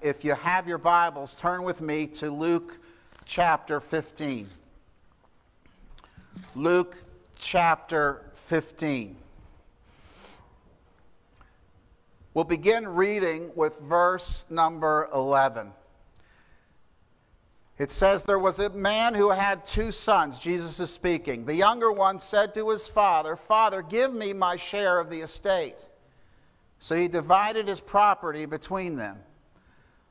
If you have your Bibles, turn with me to Luke chapter 15. Luke chapter 15. We'll begin reading with verse number 11. It says, There was a man who had two sons. Jesus is speaking. The younger one said to his father, Father, give me my share of the estate. So he divided his property between them.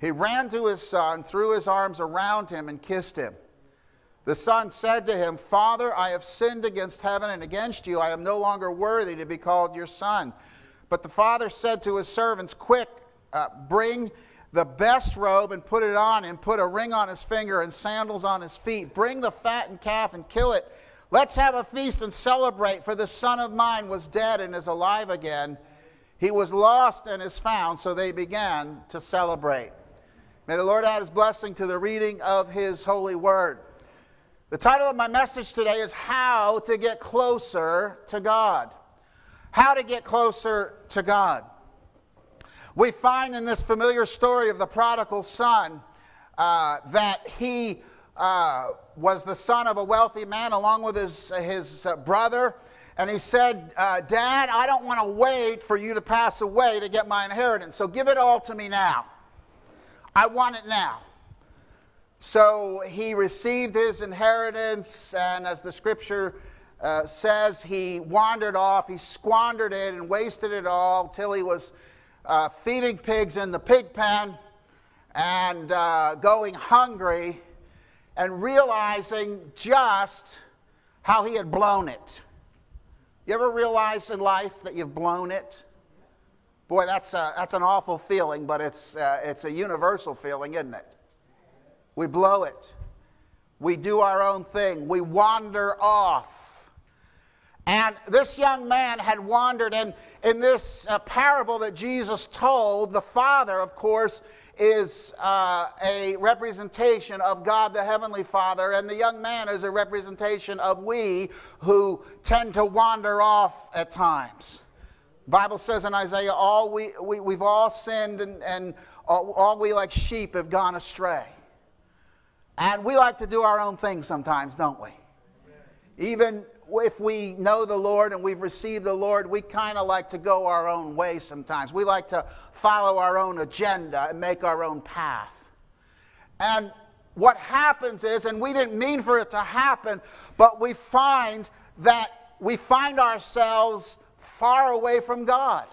He ran to his son, threw his arms around him, and kissed him. The son said to him, Father, I have sinned against heaven and against you. I am no longer worthy to be called your son. But the father said to his servants, Quick, uh, bring the best robe and put it on him, put a ring on his finger and sandals on his feet. Bring the fattened calf and kill it. Let's have a feast and celebrate, for this son of mine was dead and is alive again. He was lost and is found, so they began to celebrate. May the Lord add his blessing to the reading of his holy word. The title of my message today is How to Get Closer to God. How to Get Closer to God. We find in this familiar story of the prodigal son uh, that he uh, was the son of a wealthy man along with his, his uh, brother. And he said, uh, Dad, I don't want to wait for you to pass away to get my inheritance, so give it all to me now. I want it now. So he received his inheritance, and as the scripture uh, says, he wandered off. He squandered it and wasted it all till he was uh, feeding pigs in the pig pen and uh, going hungry and realizing just how he had blown it. You ever realize in life that you've blown it? Boy, that's, a, that's an awful feeling, but it's, uh, it's a universal feeling, isn't it? We blow it. We do our own thing. We wander off. And this young man had wandered, and in this uh, parable that Jesus told, the Father, of course, is uh, a representation of God the Heavenly Father, and the young man is a representation of we who tend to wander off at times. Bible says in Isaiah, all we, we, we've all sinned and, and all, all we like sheep have gone astray. And we like to do our own thing sometimes, don't we? Even if we know the Lord and we've received the Lord, we kind of like to go our own way sometimes. We like to follow our own agenda and make our own path. And what happens is, and we didn't mean for it to happen, but we find that we find ourselves far away from God.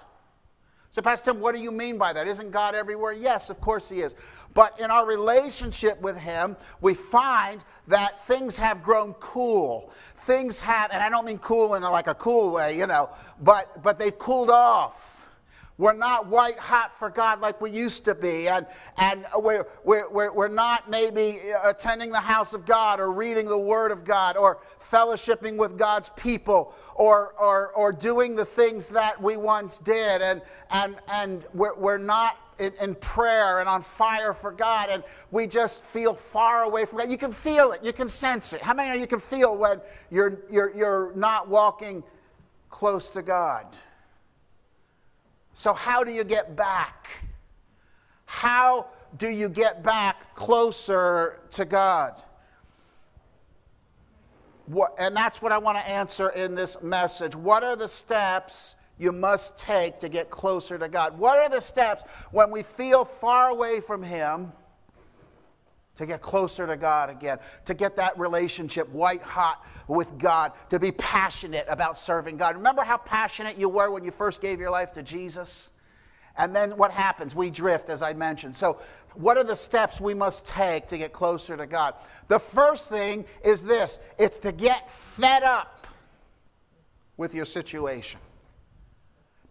So, Pastor Tim, what do you mean by that? Isn't God everywhere? Yes, of course He is. But in our relationship with Him, we find that things have grown cool. Things have, and I don't mean cool in like a cool way, you know, but, but they've cooled off. We're not white hot for God like we used to be. And, and we're, we're, we're, not maybe uh, attending the house of God or reading the Word of God or fellowshipping with God's people or, or, or doing the things that we once did. And, and, and we're, we're not in, in, prayer and on fire for God, and we just feel far away from God. You can feel it, you can sense it. How many of you can feel when you're, you're, you're not walking close to God? So, how do you get back? How do you get back closer to God? What, and that's what I want to answer in this message. What are the steps you must take to get closer to God? What are the steps when we feel far away from Him? To get closer to God again, to get that relationship white hot with God, to be passionate about serving God. Remember how passionate you were when you first gave your life to Jesus? And then what happens? We drift, as I mentioned. So, what are the steps we must take to get closer to God? The first thing is this it's to get fed up with your situation.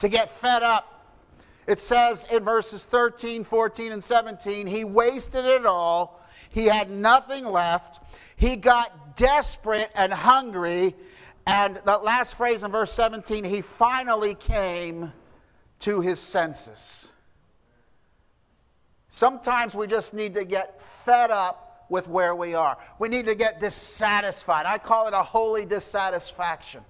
To get fed up. It says in verses 13, 14, and 17, he wasted it all he had nothing left. He got desperate and hungry. And the last phrase in verse 17, he finally came to his senses. Sometimes we just need to get fed up with where we are. We need to get dissatisfied. I call it a holy dissatisfaction.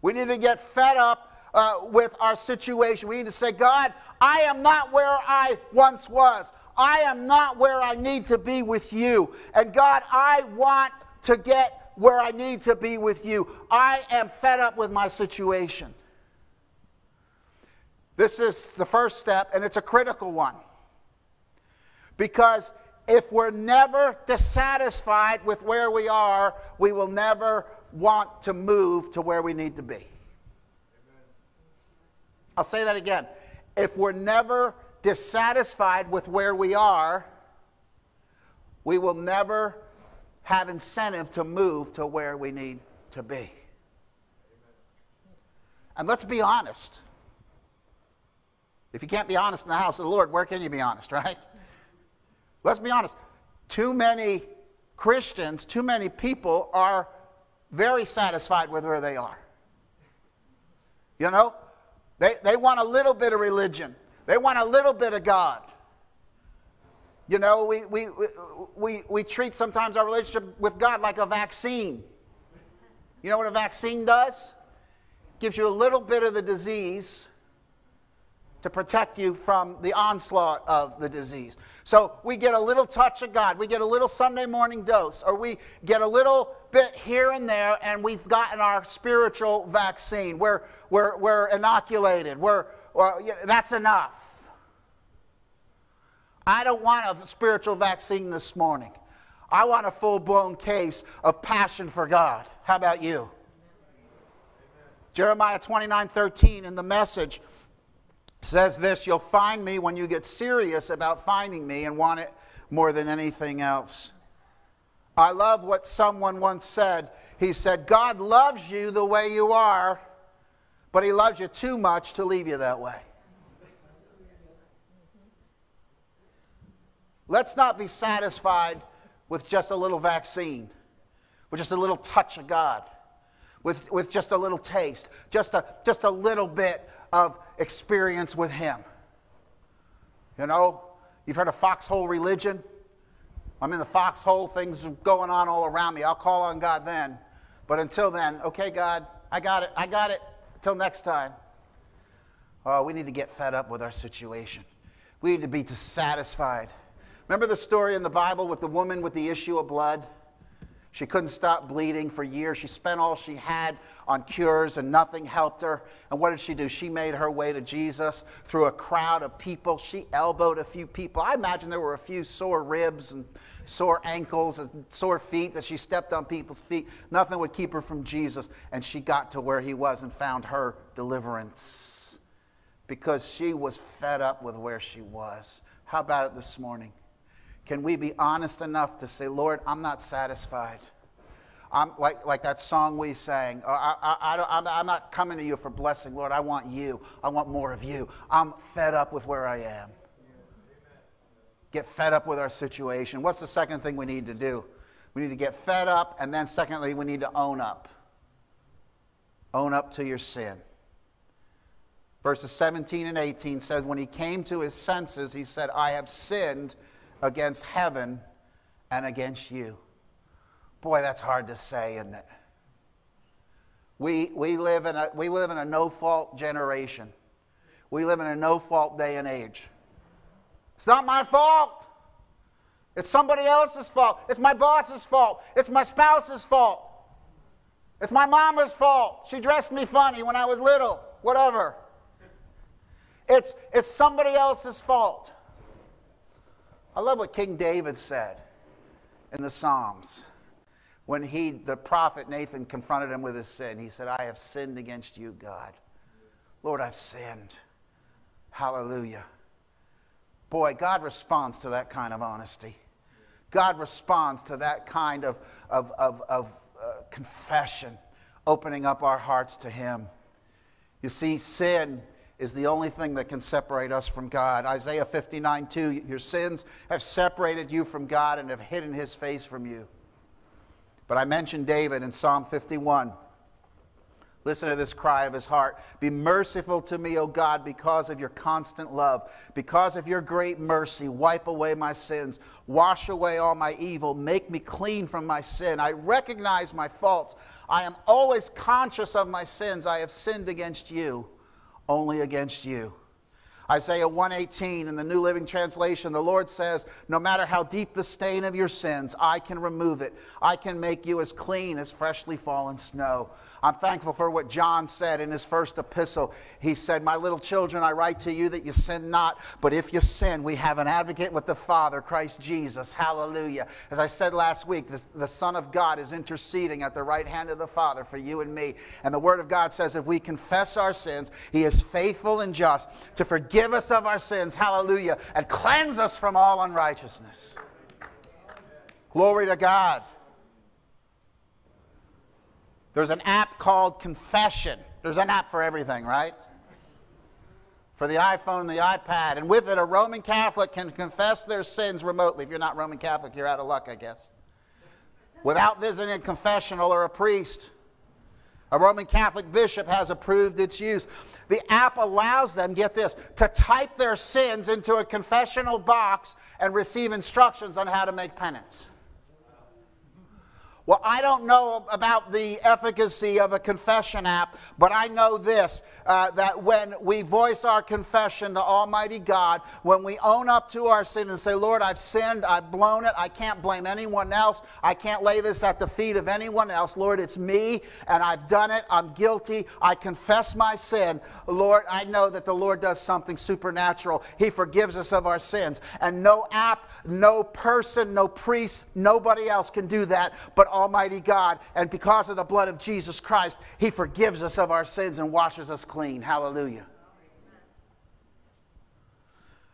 We need to get fed up uh, with our situation. We need to say, God, I am not where I once was. I am not where I need to be with you. And God, I want to get where I need to be with you. I am fed up with my situation. This is the first step, and it's a critical one. Because if we're never dissatisfied with where we are, we will never want to move to where we need to be. I'll say that again. If we're never dissatisfied with where we are, we will never have incentive to move to where we need to be. And let's be honest. If you can't be honest in the house of the Lord, where can you be honest, right? Let's be honest. Too many Christians, too many people are very satisfied with where they are. You know? They, they want a little bit of religion. They want a little bit of God. You know, we, we, we, we treat sometimes our relationship with God like a vaccine. You know what a vaccine does? Gives you a little bit of the disease to protect you from the onslaught of the disease. So we get a little touch of God. We get a little Sunday morning dose, or we get a little bit here and there, and we've gotten our spiritual vaccine. We're, we're, we're inoculated. We're, yeah, that's enough. I don't want a spiritual vaccine this morning. I want a full blown case of passion for God. How about you? Amen. Jeremiah 29 13 in the message says this You'll find me when you get serious about finding me and want it more than anything else. I love what someone once said. He said, God loves you the way you are, but he loves you too much to leave you that way. Let's not be satisfied with just a little vaccine, with just a little touch of God, with, with just a little taste, just a, just a little bit of experience with Him. You know, you've heard of foxhole religion? I'm in the foxhole, things are going on all around me. I'll call on God then. But until then, okay, God, I got it. I got it. Until next time. Oh, we need to get fed up with our situation. We need to be dissatisfied. Remember the story in the Bible with the woman with the issue of blood? She couldn't stop bleeding for years. She spent all she had on cures and nothing helped her. And what did she do? She made her way to Jesus through a crowd of people. She elbowed a few people. I imagine there were a few sore ribs and sore ankles and sore feet that she stepped on people's feet. Nothing would keep her from Jesus. And she got to where he was and found her deliverance because she was fed up with where she was. How about it this morning? Can we be honest enough to say, Lord, I'm not satisfied? I'm like, like that song we sang. Uh, I, I, I, I'm not coming to you for blessing, Lord. I want you. I want more of you. I'm fed up with where I am. Get fed up with our situation. What's the second thing we need to do? We need to get fed up, and then secondly, we need to own up. Own up to your sin. Verses 17 and 18 says, When he came to his senses, he said, I have sinned against heaven and against you. Boy, that's hard to say, isn't it? We, we, live in a, we live in a no fault generation. We live in a no fault day and age. It's not my fault. It's somebody else's fault. It's my boss's fault. It's my spouse's fault. It's my mama's fault. She dressed me funny when I was little. Whatever. It's, it's somebody else's fault. I love what King David said in the Psalms when he, the prophet Nathan, confronted him with his sin. He said, I have sinned against you, God. Lord, I've sinned. Hallelujah. Boy, God responds to that kind of honesty. God responds to that kind of, of, of, of uh, confession, opening up our hearts to Him. You see, sin is the only thing that can separate us from God. Isaiah 59 2, your sins have separated you from God and have hidden His face from you. But I mentioned David in Psalm 51. Listen to this cry of his heart. Be merciful to me, O God, because of your constant love. Because of your great mercy, wipe away my sins. Wash away all my evil. Make me clean from my sin. I recognize my faults. I am always conscious of my sins. I have sinned against you, only against you. Isaiah 118 in the New Living Translation, the Lord says, No matter how deep the stain of your sins, I can remove it. I can make you as clean as freshly fallen snow. I'm thankful for what John said in his first epistle. He said, My little children, I write to you that you sin not, but if you sin, we have an advocate with the Father, Christ Jesus. Hallelujah. As I said last week, the, the Son of God is interceding at the right hand of the Father for you and me. And the Word of God says, if we confess our sins, He is faithful and just to forgive us of our sins. Hallelujah. And cleanse us from all unrighteousness. Glory to God. There's an app called Confession. There's an app for everything, right? For the iPhone, the iPad. And with it, a Roman Catholic can confess their sins remotely. If you're not Roman Catholic, you're out of luck, I guess. Without visiting a confessional or a priest. A Roman Catholic bishop has approved its use. The app allows them, get this, to type their sins into a confessional box and receive instructions on how to make penance. Well, I don't know about the efficacy of a confession app, but I know this uh, that when we voice our confession to Almighty God, when we own up to our sin and say, Lord, I've sinned, I've blown it, I can't blame anyone else, I can't lay this at the feet of anyone else. Lord, it's me, and I've done it, I'm guilty, I confess my sin. Lord, I know that the Lord does something supernatural. He forgives us of our sins. And no app, no person, no priest, nobody else can do that but Almighty God. And because of the blood of Jesus Christ, He forgives us of our sins and washes us clean. Hallelujah.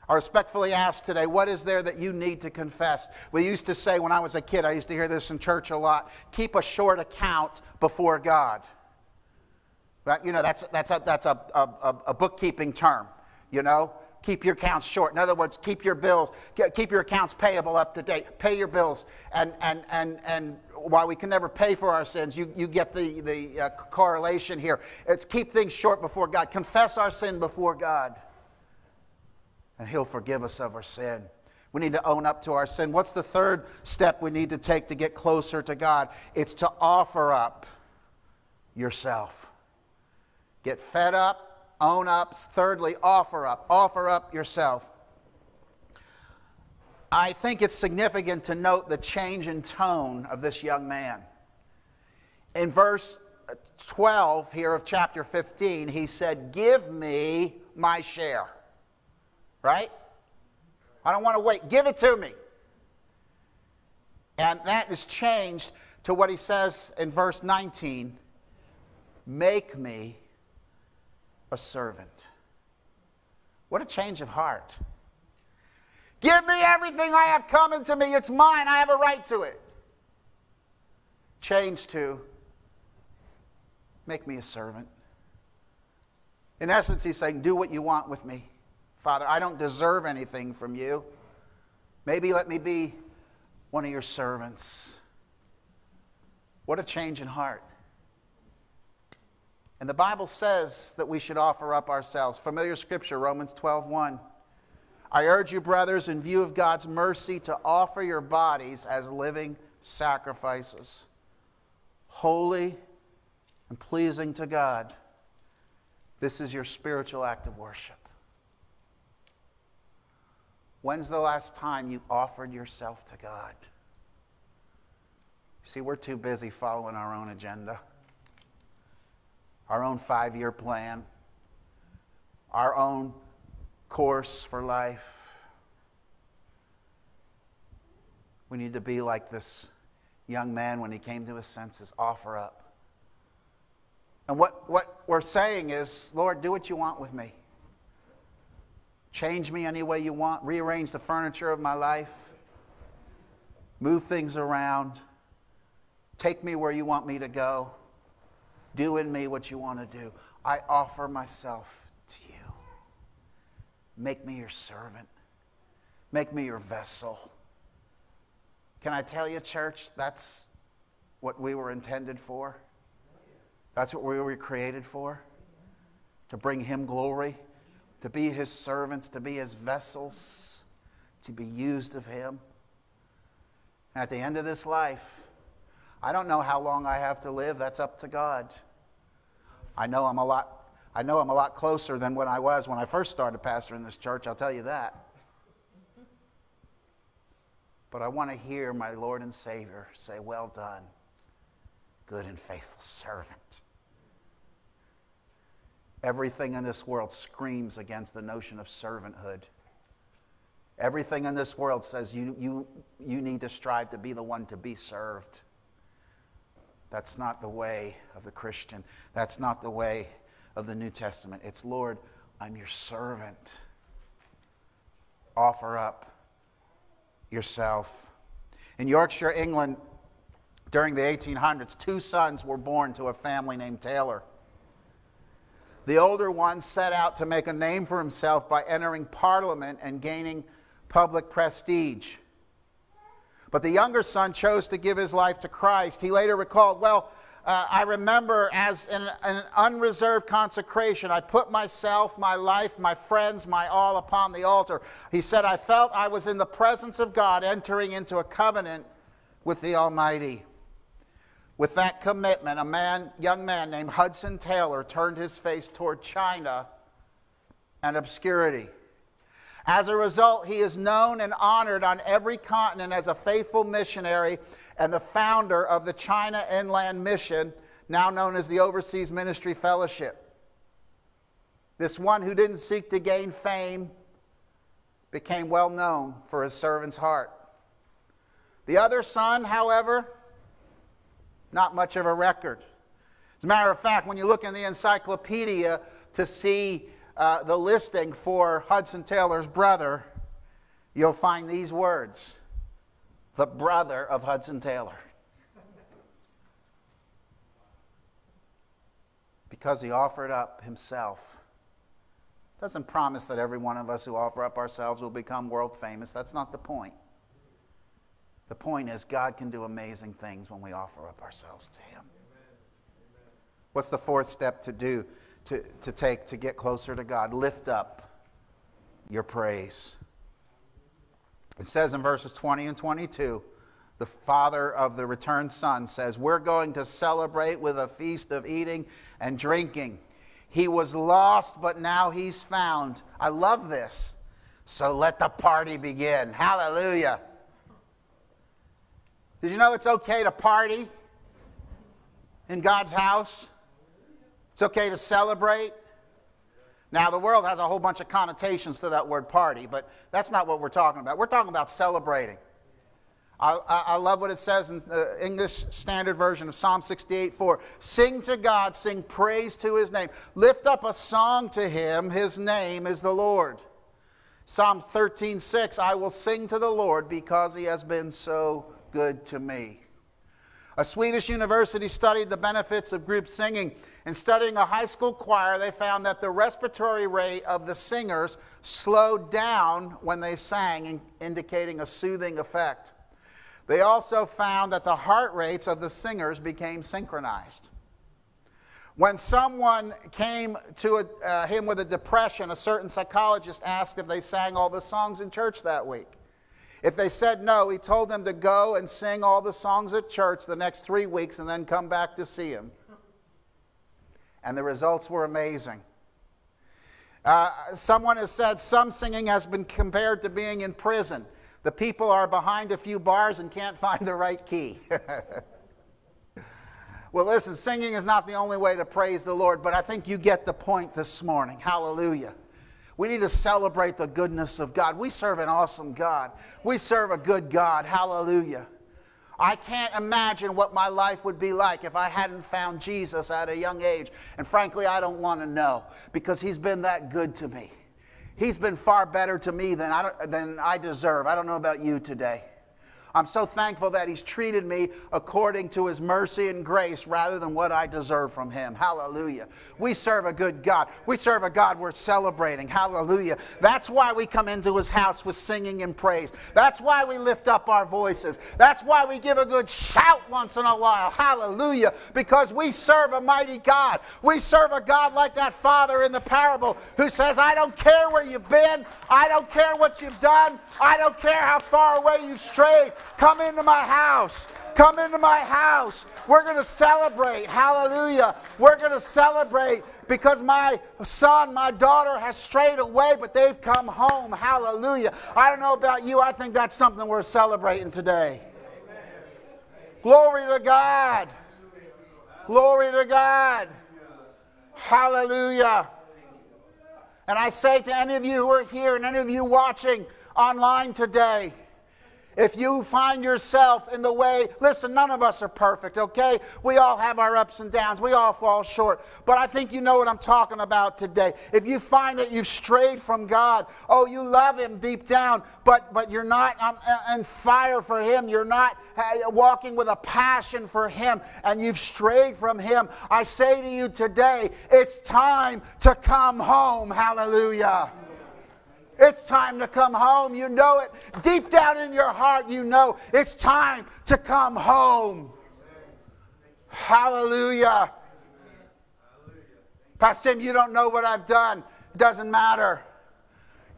I respectfully ask today, what is there that you need to confess? We used to say when I was a kid, I used to hear this in church a lot keep a short account before God. But, you know, that's, that's, a, that's a, a, a bookkeeping term, you know? keep your accounts short. In other words, keep your bills, keep your accounts payable up to date. Pay your bills. And, and, and, and while we can never pay for our sins, you, you get the, the uh, correlation here. It's keep things short before God. Confess our sin before God, and He'll forgive us of our sin. We need to own up to our sin. What's the third step we need to take to get closer to God? It's to offer up yourself. Get fed up, own up. Thirdly, offer up. Offer up yourself. I think it's significant to note the change in tone of this young man. In verse 12 here of chapter 15, he said, Give me my share. Right? I don't want to wait. Give it to me. And that is changed to what he says in verse 19 Make me a servant. What a change of heart. Give me everything I have coming to me. It's mine. I have a right to it. Change to make me a servant. In essence, he's saying, Do what you want with me. Father, I don't deserve anything from you. Maybe let me be one of your servants. What a change in heart. And the Bible says that we should offer up ourselves. Familiar scripture, Romans 12 1. I urge you, brothers, in view of God's mercy, to offer your bodies as living sacrifices, holy and pleasing to God. This is your spiritual act of worship. When's the last time you offered yourself to God? See, we're too busy following our own agenda, our own five year plan, our own course for life. We need to be like this young man when he came to his senses offer up. And what, what we're saying is, Lord, do what you want with me. Change me any way you want. Rearrange the furniture of my life. Move things around. Take me where you want me to go. Do in me what you want to do. I offer myself. Make me your servant. Make me your vessel. Can I tell you, church, that's what we were intended for? That's what we were created for? To bring Him glory to be his servants, to be his vessels, to be used of him. At the end of this life, I don't know how long I have to live. That's up to God. I know I'm a lot, I know I'm a lot closer than when I was when I first started pastoring this church, I'll tell you that. But I want to hear my Lord and Savior say, Well done, good and faithful servant. Everything in this world screams against the notion of servanthood. Everything in this world says you, you, you need to strive to be the one to be served. That's not the way of the Christian. That's not the way of the New Testament. It's, Lord, I'm your servant. Offer up yourself. In Yorkshire, England, during the 1800s, two sons were born to a family named Taylor. The older one set out to make a name for himself by entering Parliament and gaining public prestige. But the younger son chose to give his life to Christ. He later recalled, Well, uh, I remember as an, an unreserved consecration, I put myself, my life, my friends, my all upon the altar. He said, I felt I was in the presence of God entering into a covenant with the Almighty. With that commitment, a man, young man named Hudson Taylor turned his face toward China and obscurity. As a result, he is known and honored on every continent as a faithful missionary and the founder of the China Inland Mission, now known as the Overseas Ministry Fellowship. This one who didn't seek to gain fame became well known for his servant's heart. The other son, however, not much of a record. As a matter of fact, when you look in the encyclopedia to see uh, the listing for Hudson Taylor's brother, you'll find these words the brother of Hudson Taylor. Because he offered up himself. Doesn't promise that every one of us who offer up ourselves will become world famous. That's not the point. The point is, God can do amazing things when we offer up ourselves to Him. What's the fourth step to do, to, to take to get closer to God? Lift up your praise. It says in verses 20 and 22, the father of the returned son says, We're going to celebrate with a feast of eating and drinking. He was lost, but now he's found. I love this. So let the party begin. Hallelujah. Did you know it's okay to party in God's house? It's okay to celebrate. Now, the world has a whole bunch of connotations to that word party, but that's not what we're talking about. We're talking about celebrating. I, I, love what it says in the English Standard Version of Psalm 68 4. Sing to God, sing praise to his name. Lift up a song to him, his name is the Lord. Psalm 13 6, I will sing to the Lord because he has been so good to me. A Swedish university studied the benefits of group singing. In studying a high school choir, they found that the respiratory rate of the singers slowed down when they sang, indicating a soothing effect. They also found that the heart rates of the singers became synchronized. When someone came to a, uh, him with a depression, a certain psychologist asked if they sang all the songs in church that week. If they said no, he told them to go and sing all the songs at church the next three weeks and then come back to see him. And the results were amazing. Uh, someone has said some singing has been compared to being in prison. The people are behind a few bars and can't find the right key. well, listen, singing is not the only way to praise the Lord, but I think you get the point this morning. Hallelujah. We need to celebrate the goodness of God. We serve an awesome God. We serve a good God. Hallelujah. I can't imagine what my life would be like if I hadn't found Jesus at a young age. And frankly, I don't want to know because He's been that good to me. He's been far better to me than I, than I deserve. I don't know about you today. I'm so thankful that He's treated me according to His mercy and grace rather than what I deserve from Him. Hallelujah. We serve a good God. We serve a God we're celebrating. Hallelujah. That's why we come into His house with singing and praise. That's why we lift up our voices. That's why we give a good shout once in a while. Hallelujah. Because we serve a mighty God. We serve a God like that father in the parable who says, I don't care where you've been. I don't care what you've done. I don't care how far away you've strayed. Come into my house. Come into my house. We're going to celebrate. Hallelujah. We're going to celebrate because my son, my daughter has strayed away, but they've come home. Hallelujah. I don't know about you. I think that's something we're celebrating today. Glory to God. Glory to God. Hallelujah. And I say to any of you who are here and any of you watching online today, if you find yourself in the way, listen, none of us are perfect, okay? We all have our ups and downs. We all fall short. But I think you know what I'm talking about today. If you find that you've strayed from God, oh, you love Him deep down, but, but you're not on, on fire for Him, you're not uh, walking with a passion for Him, and you've strayed from Him, I say to you today, it's time to come home. Hallelujah. It's time to come home. You know it. Deep down in your heart, you know it's time to come home. Hallelujah. Pastor Tim, you don't know what I've done. It doesn't matter.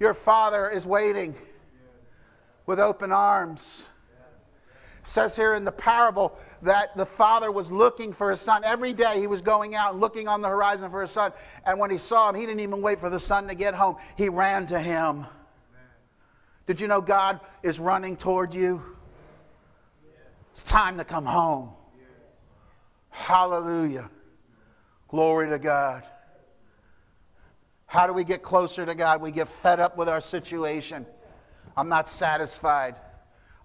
Your father is waiting with open arms says here in the parable that the father was looking for his son. Every day he was going out and looking on the horizon for his son. And when he saw him, he didn't even wait for the son to get home. He ran to him. Did you know God is running toward you? It's time to come home. Hallelujah. Glory to God. How do we get closer to God? We get fed up with our situation. I'm not satisfied.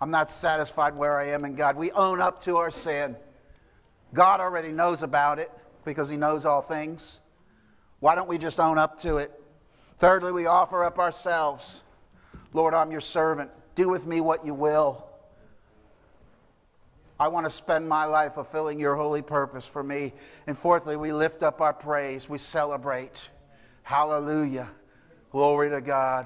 I'm not satisfied where I am in God. We own up to our sin. God already knows about it because He knows all things. Why don't we just own up to it? Thirdly, we offer up ourselves. Lord, I'm your servant. Do with me what you will. I want to spend my life fulfilling your holy purpose for me. And fourthly, we lift up our praise. We celebrate. Hallelujah. Glory to God.